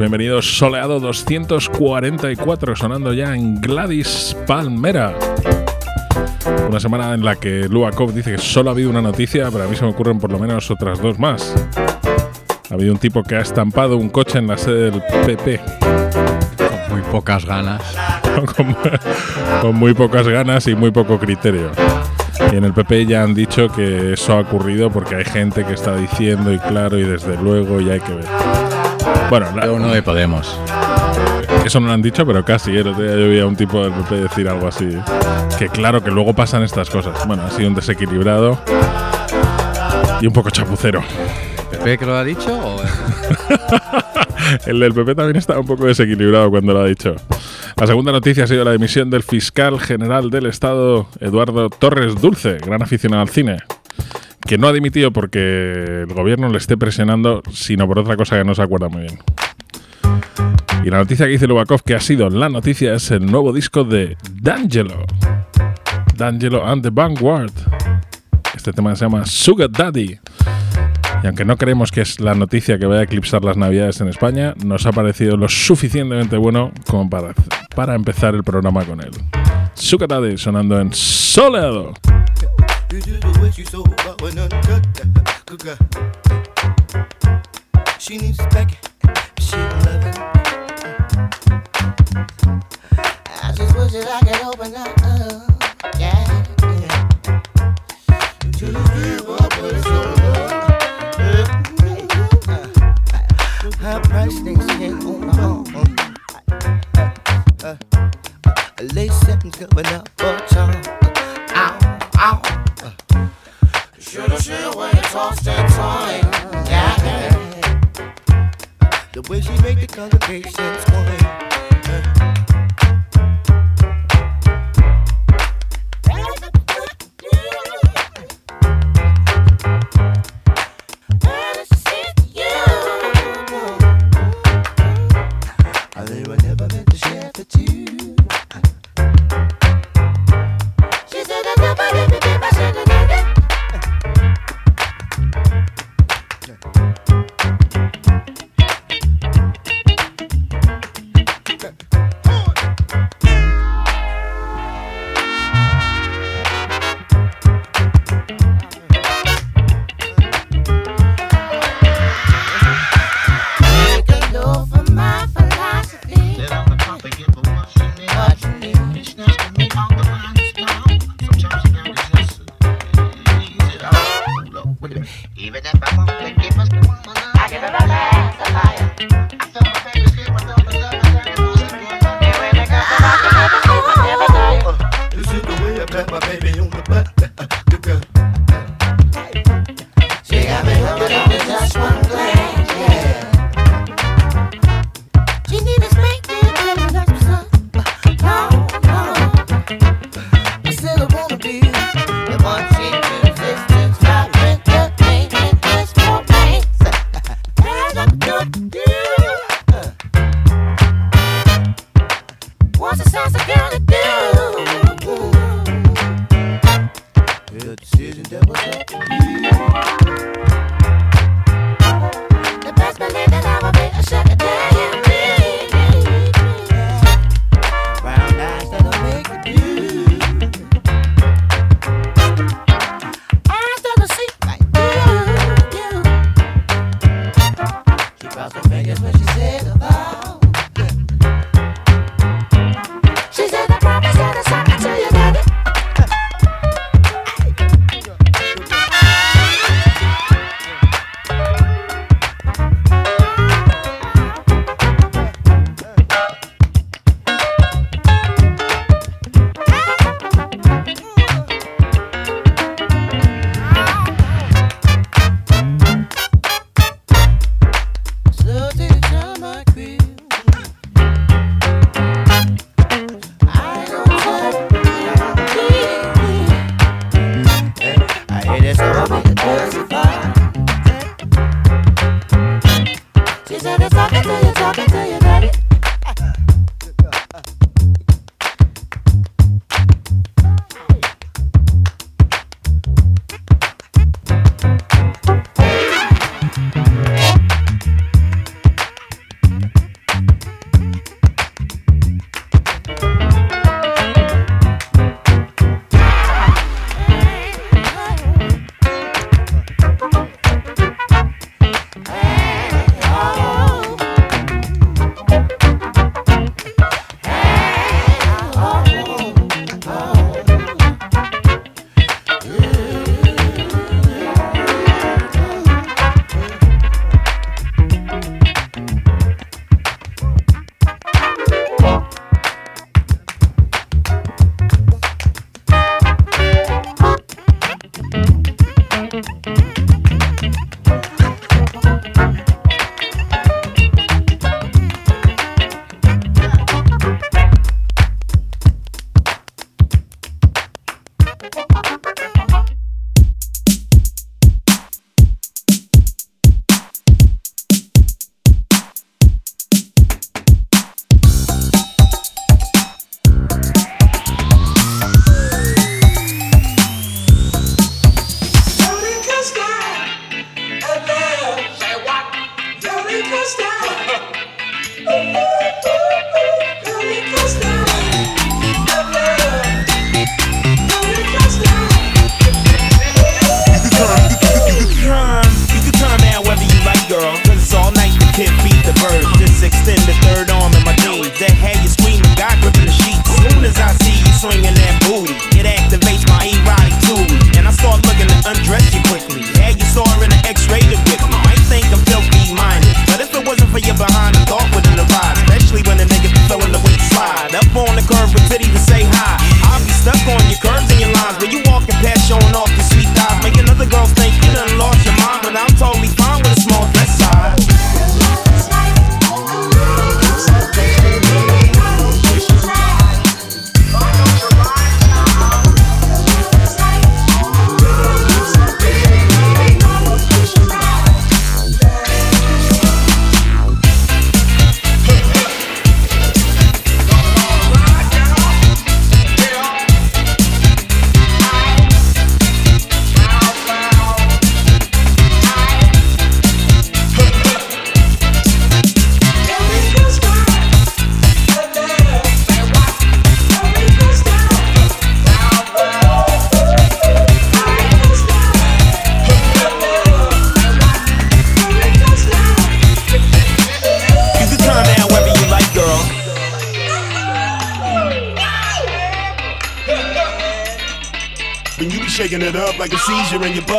Bienvenidos. Soleado 244 sonando ya en Gladys Palmera. Una semana en la que Luakov dice que solo ha habido una noticia, pero a mí se me ocurren por lo menos otras dos más. Ha habido un tipo que ha estampado un coche en la sede del PP. Con muy pocas ganas. con, con muy pocas ganas y muy poco criterio. Y en el PP ya han dicho que eso ha ocurrido porque hay gente que está diciendo y claro y desde luego y hay que ver. Bueno, uno de Podemos. Eso no lo han dicho, pero casi. ¿eh? El otro día yo vi a un tipo del PP decir algo así. ¿eh? Que claro que luego pasan estas cosas. Bueno, ha sido un desequilibrado y un poco chapucero. ¿El PP que lo ha dicho? O... el del PP también está un poco desequilibrado cuando lo ha dicho. La segunda noticia ha sido la dimisión del fiscal general del Estado, Eduardo Torres Dulce, gran aficionado al cine, que no ha dimitido porque el gobierno le esté presionando, sino por otra cosa que no se acuerda muy bien. Y la noticia que dice Lubakov que ha sido la noticia es el nuevo disco de D'Angelo. D'Angelo and the Vanguard. Este tema se llama Sugar Daddy. Y aunque no creemos que es la noticia que vaya a eclipsar las navidades en España, nos ha parecido lo suficientemente bueno como para, para empezar el programa con él. Sukatade sonando en Soleado. You do the way you so hot when i She needs back, she loving. I just wish that I could open up. Uh, yeah, yeah. To the people, but it's so Her price things can't hold my own. Uh, uh, uh, late sentence coming up. pleasure in your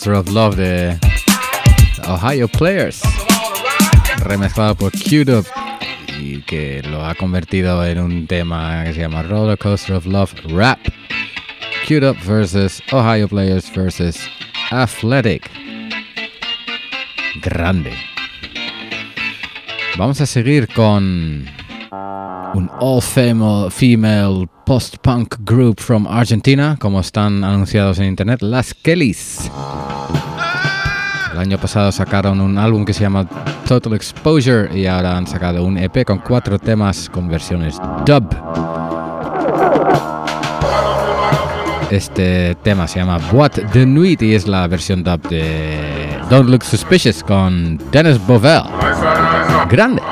Coaster of Love de Ohio Players. Remezclado por Q-Dub y que lo ha convertido en un tema que se llama Roller Coaster of Love Rap. Q-Dub versus Ohio Players versus Athletic. Grande. Vamos a seguir con un all-female female post-punk group from Argentina, como están anunciados en internet, Las Kellys. El año pasado sacaron un álbum que se llama Total Exposure y ahora han sacado un EP con cuatro temas con versiones dub. Este tema se llama What the Nuit y es la versión dub de Don't Look Suspicious con Dennis Bovell. Grande.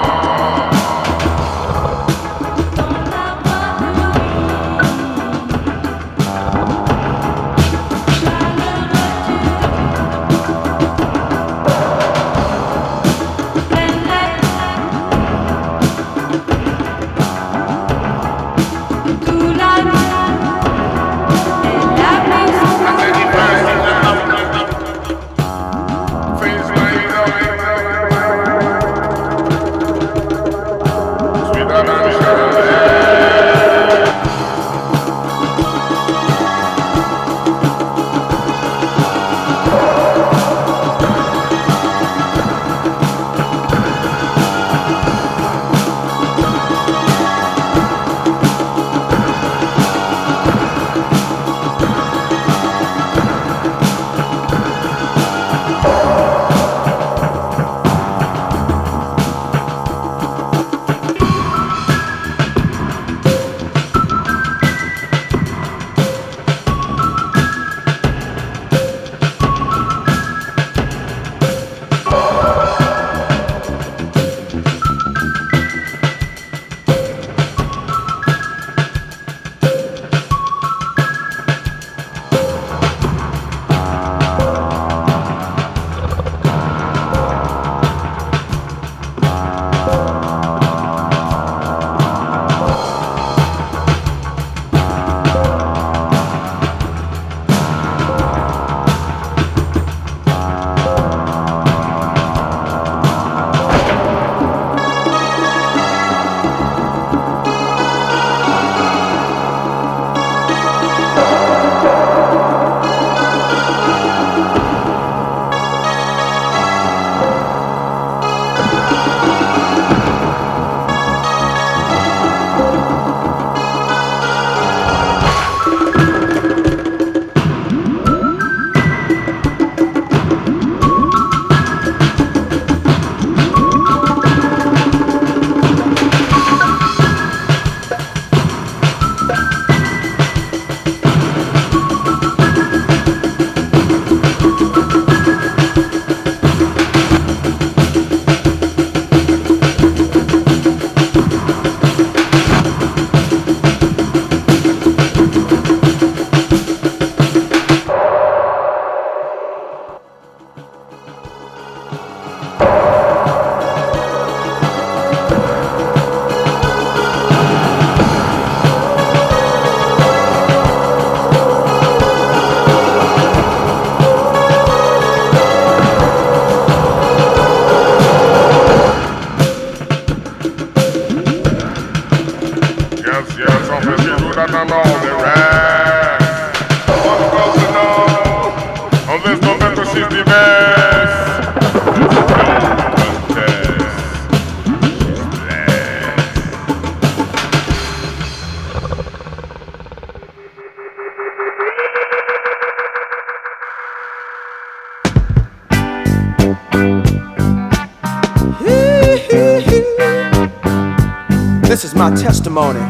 Testimony.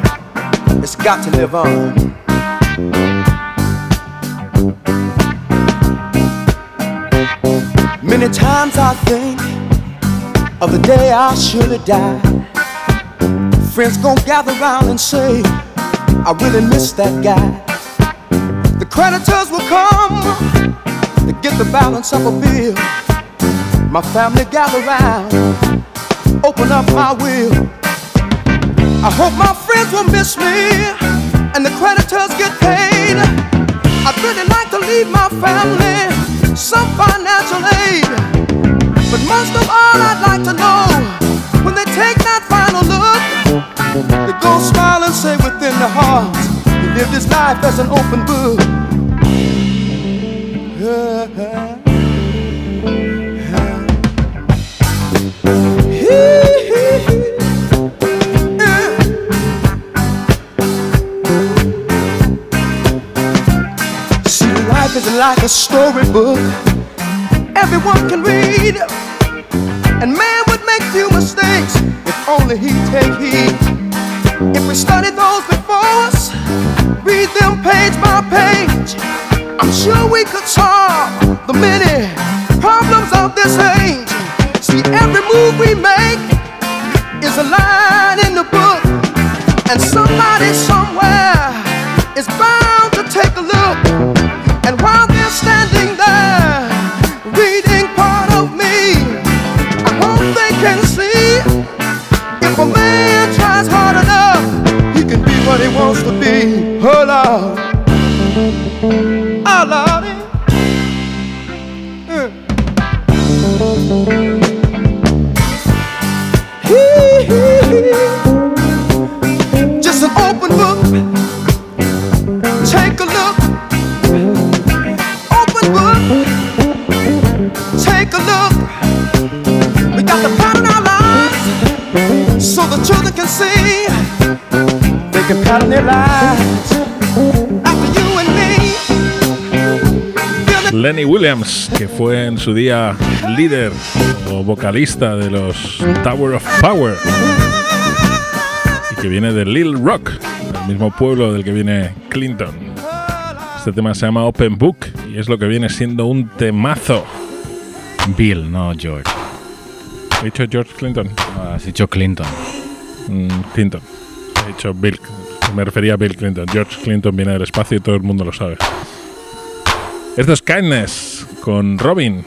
It's got to live on. Many times I think of the day I should have died. Friends gon' gather round and say, I really miss that guy. The creditors will come to get the balance of a bill. My family gather round, open up my will. I hope my friends will miss me and the creditors get paid. I'd really like to leave my family some financial aid. But most of all, I'd like to know when they take that final look, they go smile and say within their hearts, he lived his life as an open book. See, like a storybook everyone can read. And man would make few mistakes if only he'd take heed. If we study those before us, read them page by page, I'm sure we could solve the many problems of this age. See, every move we make is a line in the book, and somebody somewhere is bound see. They can pattern their lives after you and me. Feeling Lenny Williams, que fue en su día líder o vocalista de los Tower of Power y que viene de Little Rock, el mismo pueblo del que viene Clinton. Este tema se llama Open Book y es lo que viene siendo un temazo. Bill, no George. ¿He dicho George Clinton? Ah, Has dicho Clinton. Mm, Clinton. He dicho Bill. Me refería a Bill Clinton. George Clinton viene del espacio y todo el mundo lo sabe. Esto es con Robin.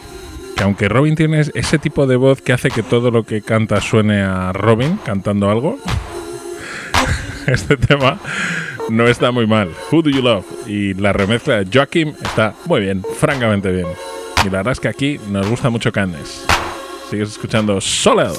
Que aunque Robin tiene ese tipo de voz que hace que todo lo que canta suene a Robin cantando algo, este tema no está muy mal. Who Do You Love? Y la remezcla de Joaquim está muy bien, francamente bien. Y la verdad es que aquí nos gusta mucho Kindness. Sigues escuchando Solid.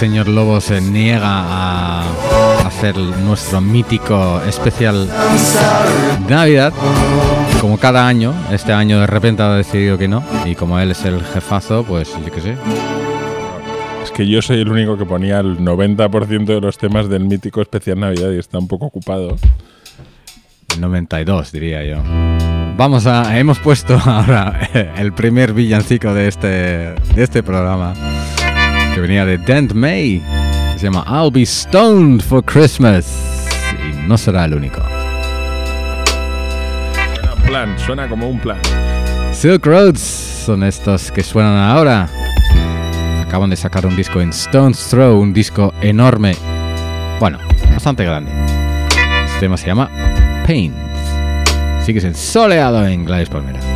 Señor Lobo se niega a hacer nuestro mítico especial de Navidad, como cada año, este año de repente ha decidido que no, y como él es el jefazo, pues yo qué sé. Es que yo soy el único que ponía el 90% de los temas del mítico especial Navidad y está un poco ocupado. 92 diría yo. Vamos a, hemos puesto ahora el primer villancico de este, de este programa, que venía de Dent May, se llama I'll Be Stoned for Christmas, y no será el único. Suena plan, suena como un plan. Silk Roads son estos que suenan ahora. Acaban de sacar un disco en Stone's Throw, un disco enorme. Bueno, bastante grande. Este tema se llama Pains. Sigues en soleado en Gladys Palmera.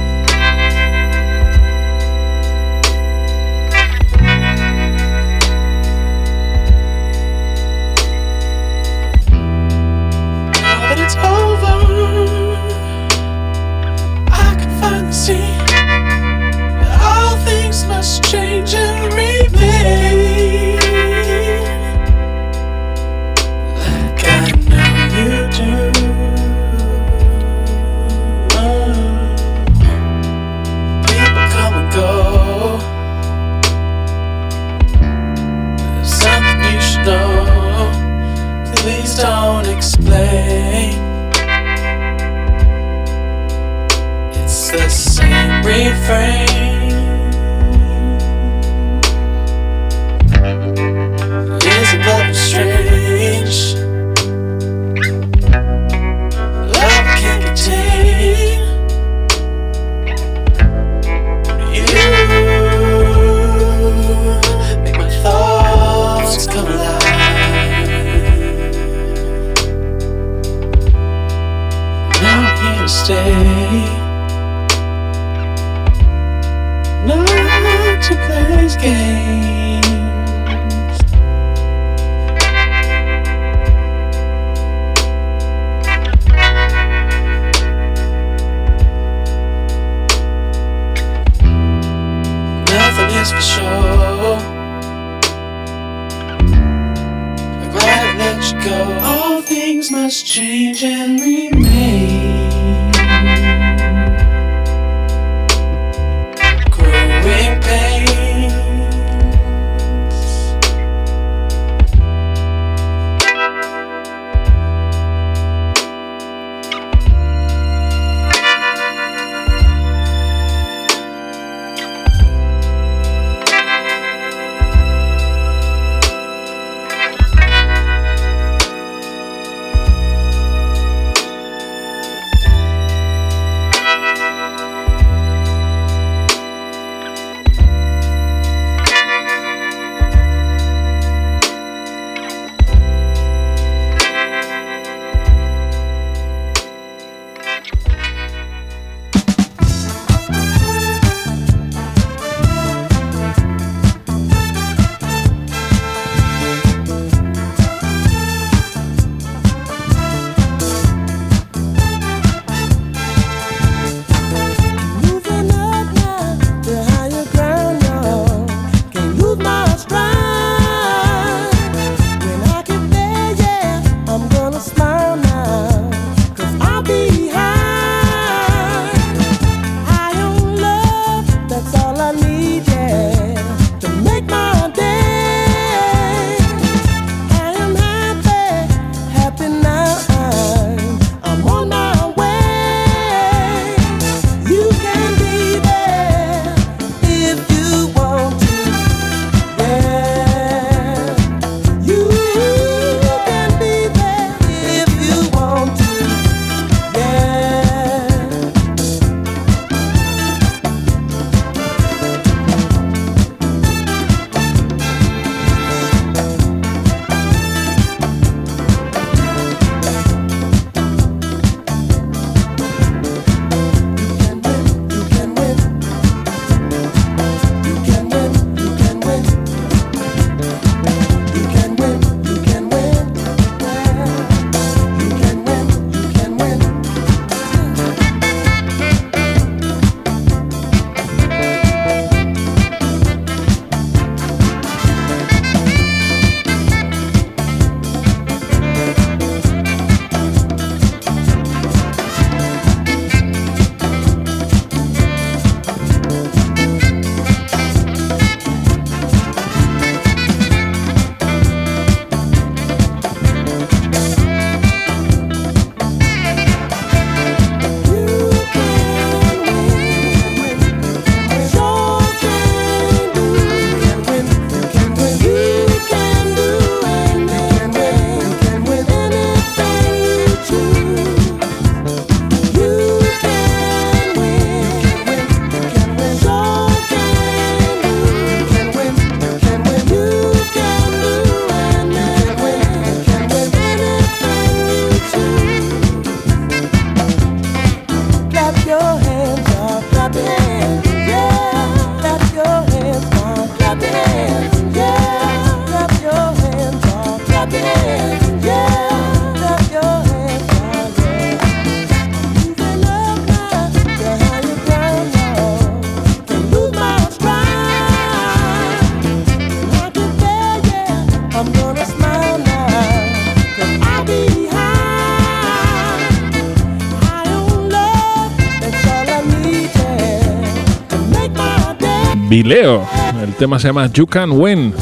Vileo. El tema se llama You Can Win.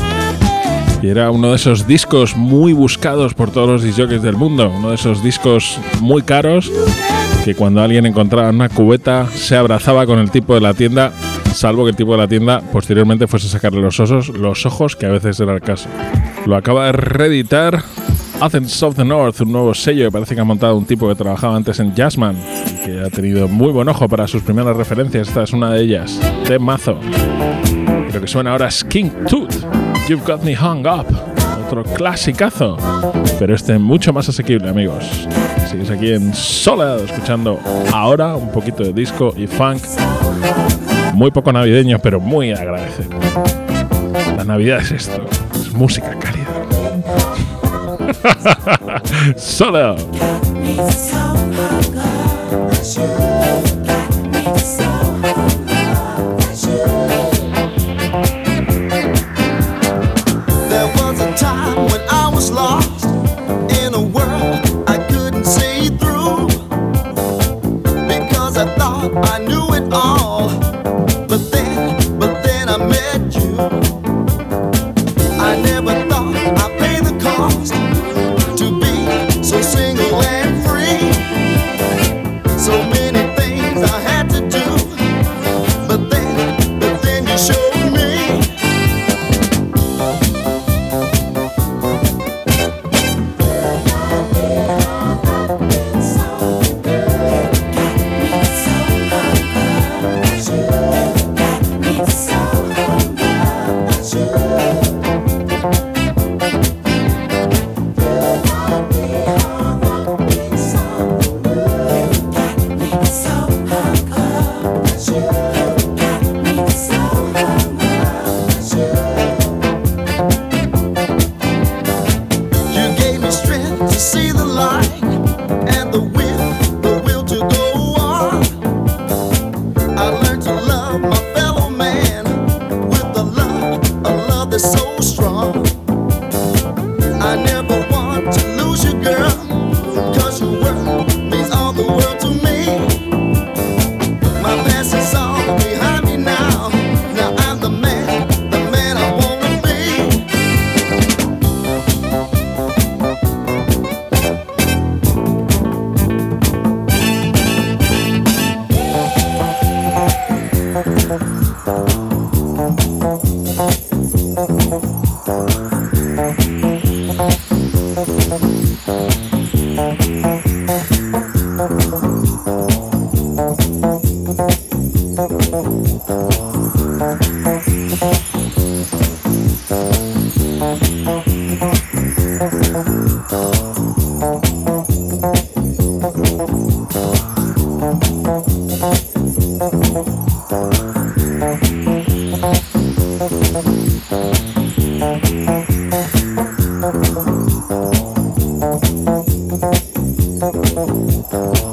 Y era uno de esos discos muy buscados por todos los disjockeys del mundo. Uno de esos discos muy caros que cuando alguien encontraba una cubeta se abrazaba con el tipo de la tienda, salvo que el tipo de la tienda posteriormente fuese a sacarle los, osos, los ojos, que a veces era el caso. Lo acaba de reeditar Athens of the North, un nuevo sello que parece que ha montado un tipo que trabajaba antes en Jazzman y que ha tenido muy buen ojo para sus primeras referencias. Esta es una de ellas, de mazo. Lo que suena ahora es King Tooth, You've Got Me Hung Up, otro clasicazo, pero este mucho más asequible, amigos. Sigues aquí en Soledad escuchando ahora un poquito de disco y funk, muy poco navideño, pero muy agradecido. La Navidad es esto, es música cálida. Soledad. There more.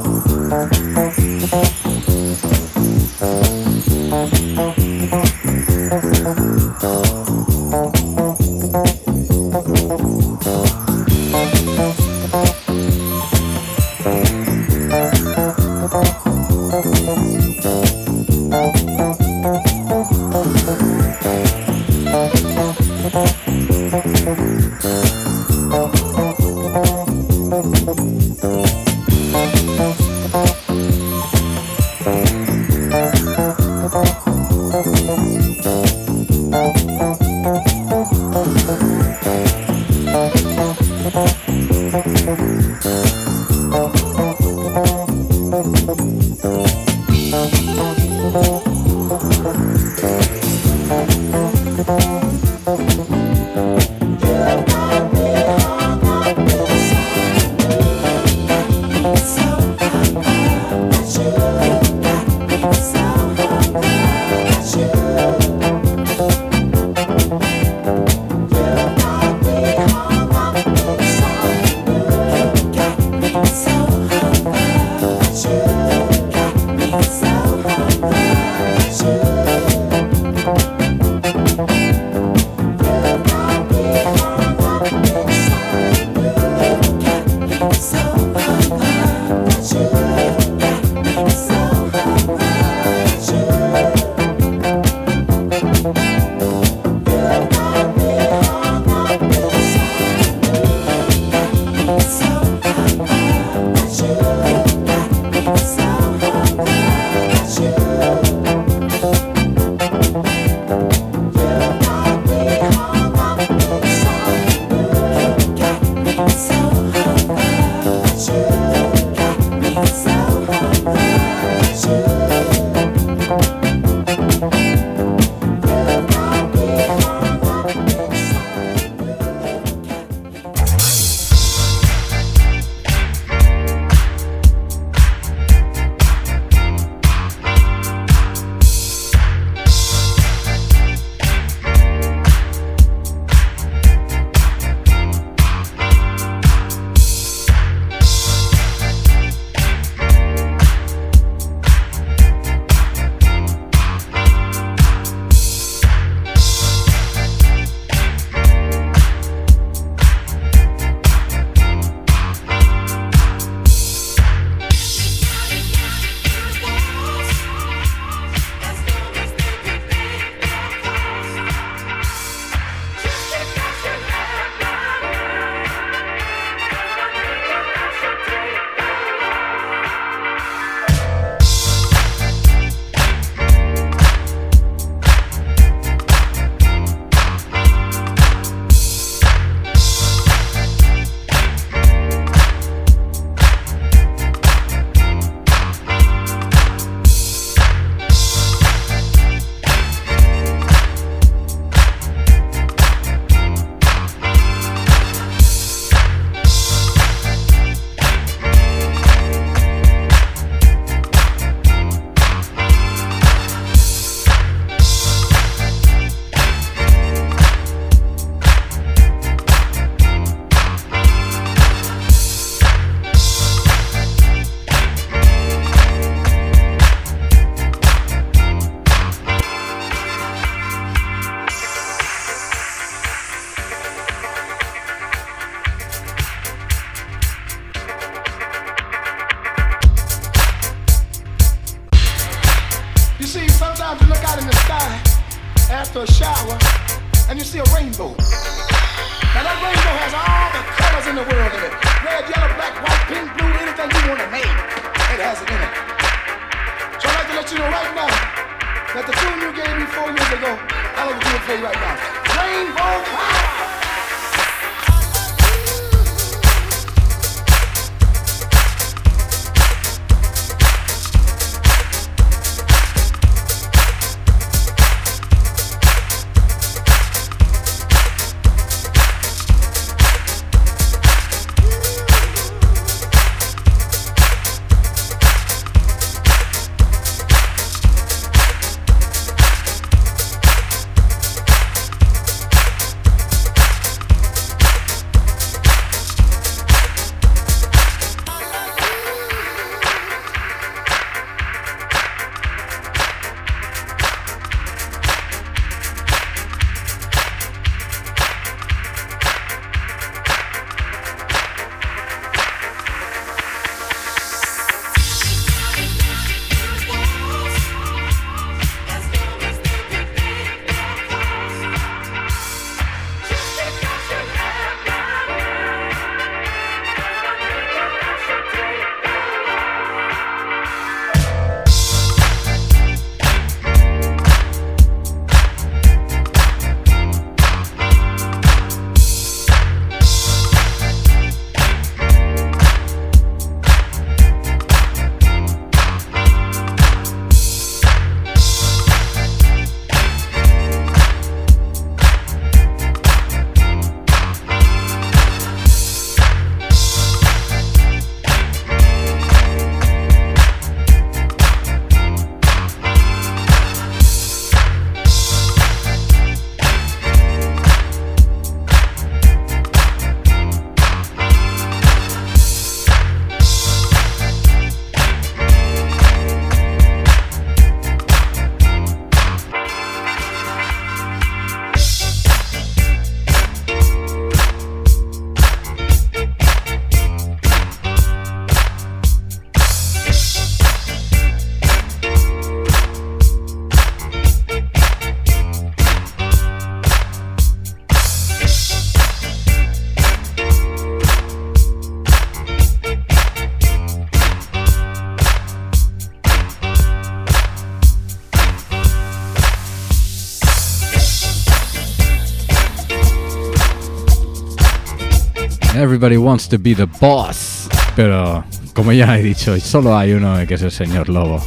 Everybody wants to be the boss. Pero, como ya he dicho, solo hay uno que es el señor Lobo.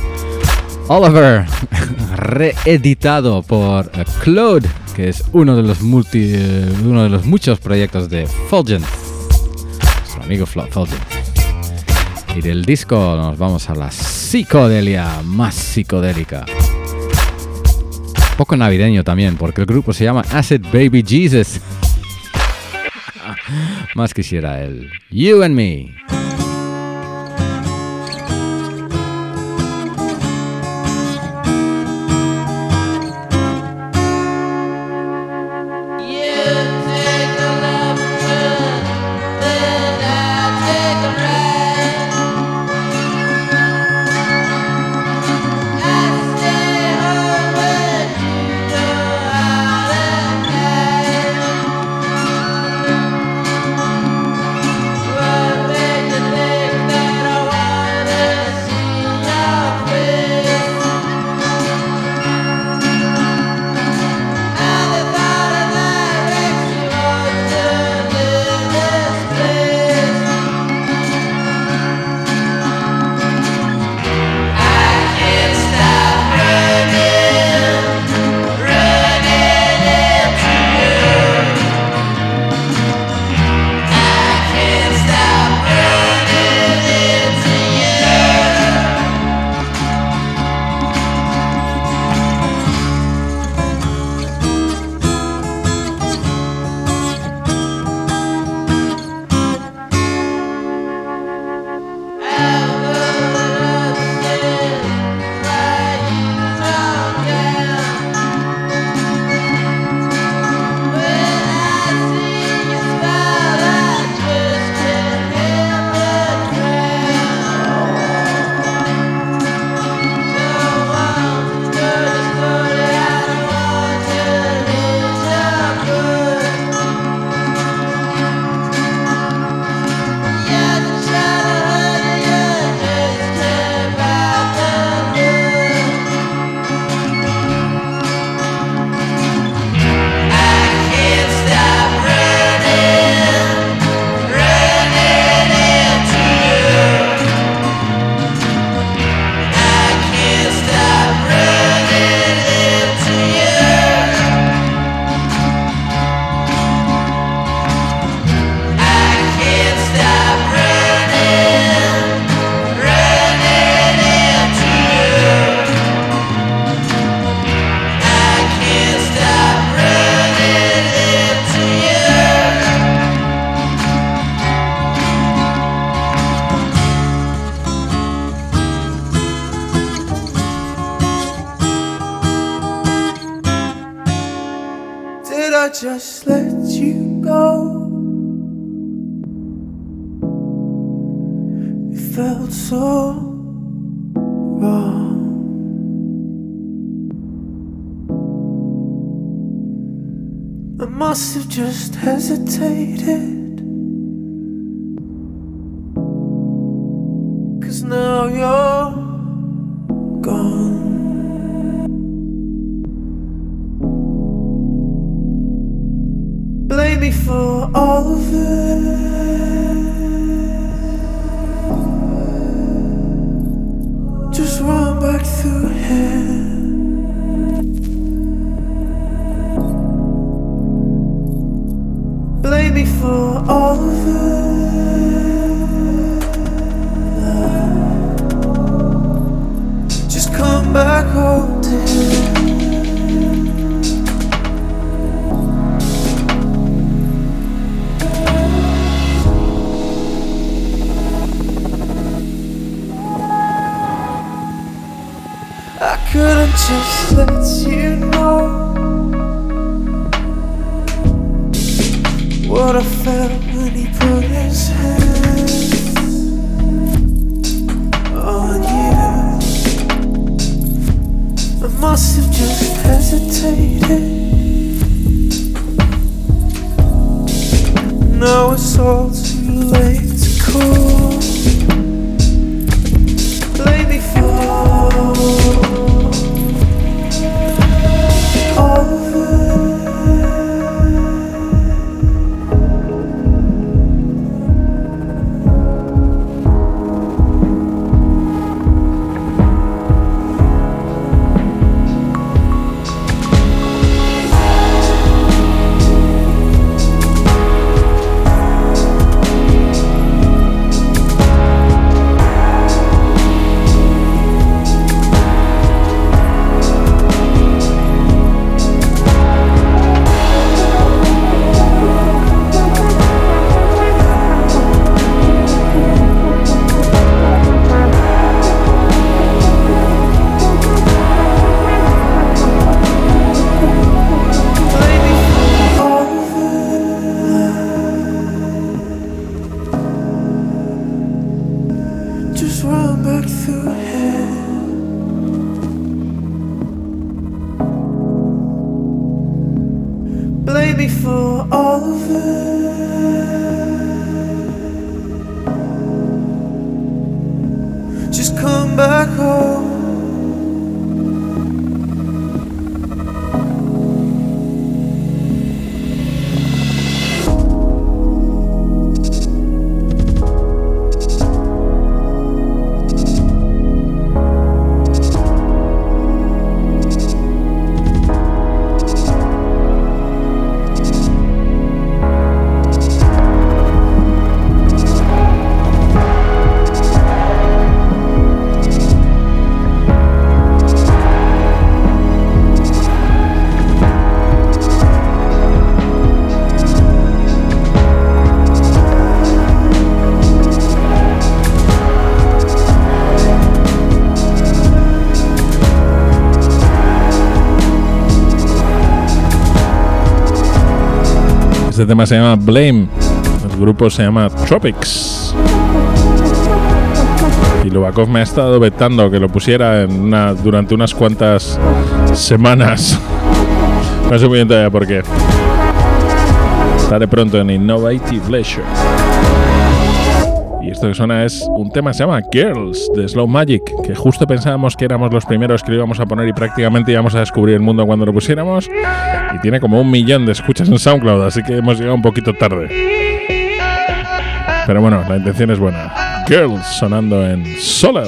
Oliver, reeditado por Claude, que es uno de los multi, uno de los muchos proyectos de Fulgent, nuestro amigo Fulgent. Y del disco nos vamos a la psicodelia más psicodélica. Poco navideño también, porque el grupo se llama Acid Baby Jesus. Más quisiera el You and Me. You know what I felt when he put his hands on you. I must have just hesitated. Now it's all too late to call. Blame me tema se llama Blame. El grupo se llama Tropics. Y Lubakov me ha estado vetando que lo pusiera durante unas cuantas semanas. No sé muy bien todavía por qué. Estaré pronto en Innovative Leisure. Esto que suena es un tema que se llama Girls de Slow Magic, que justo pensábamos que éramos los primeros que lo íbamos a poner y prácticamente íbamos a descubrir el mundo cuando lo pusiéramos. Y tiene como un millón de escuchas en SoundCloud, así que hemos llegado un poquito tarde. Pero bueno, la intención es buena. Girls sonando en Solo.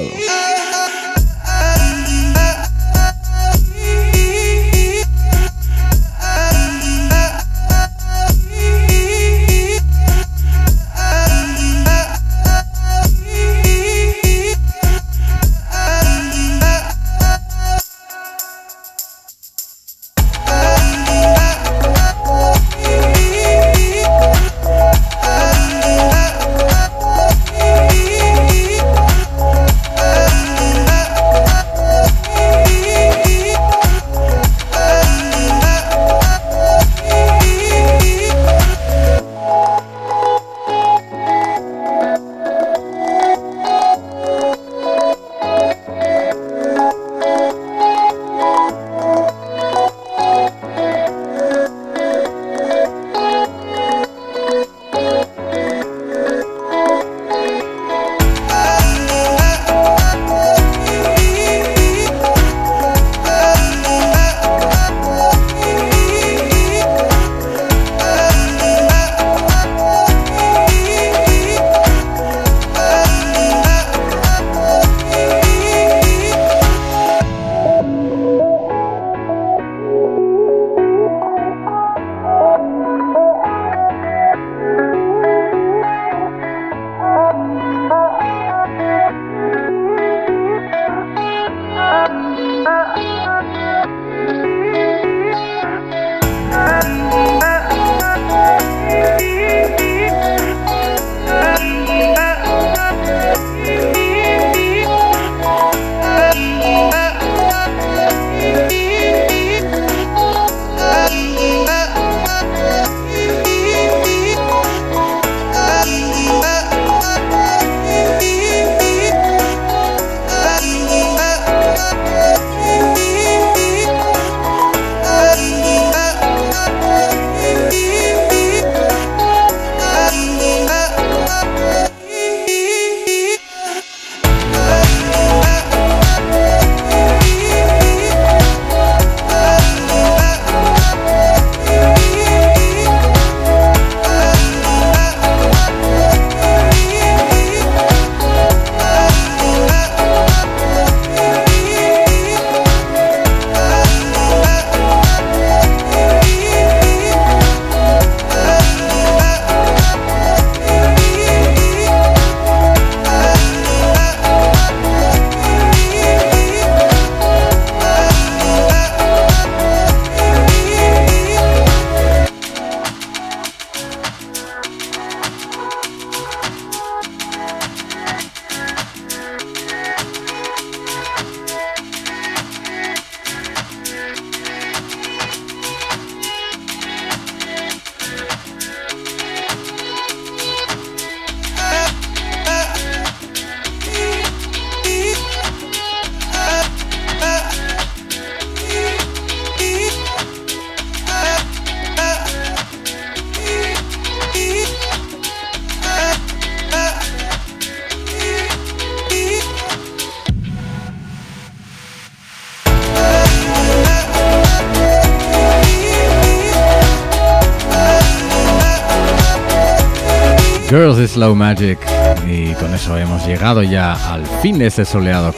Slow Magic. Y con eso hemos llegado ya al fin de ese soleado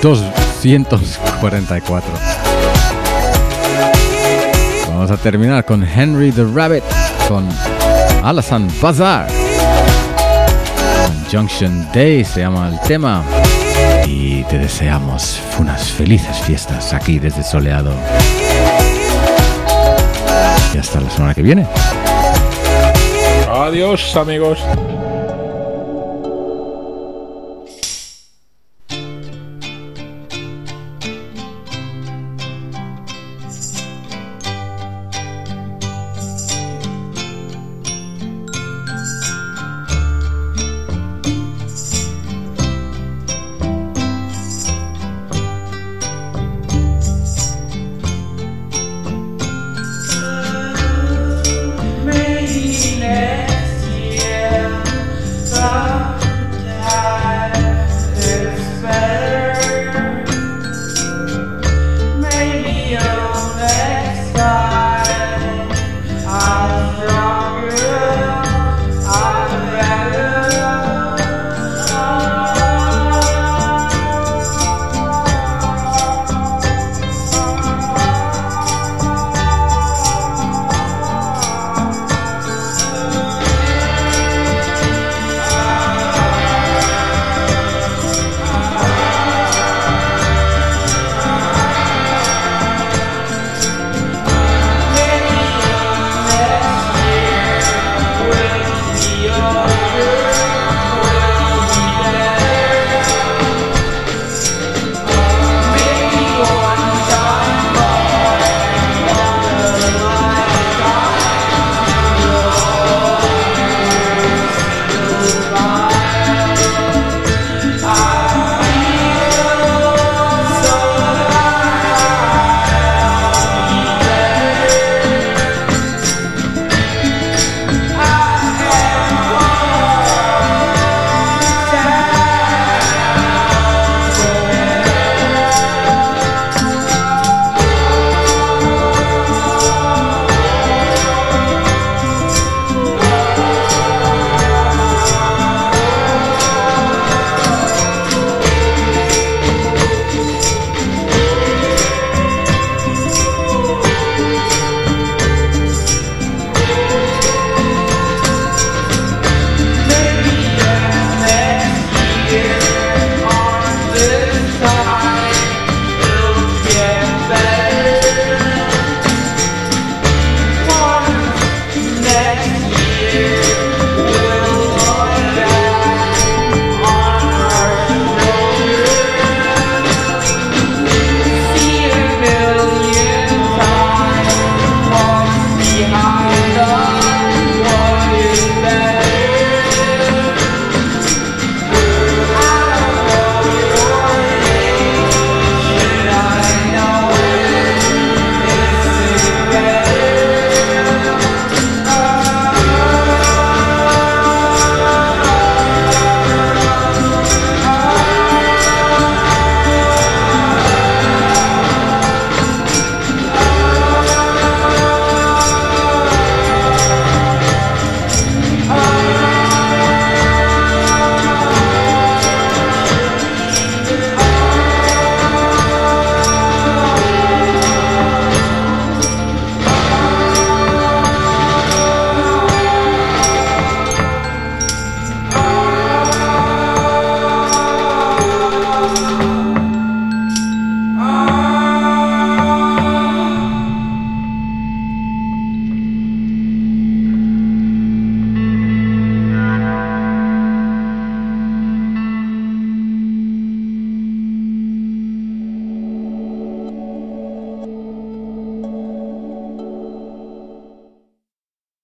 244. Vamos a terminar con Henry the Rabbit, con Alasan Bazaar. Junction Day se llama el tema. Y te deseamos unas felices fiestas aquí desde Soleado. Y hasta la semana que viene. Adiós, amigos.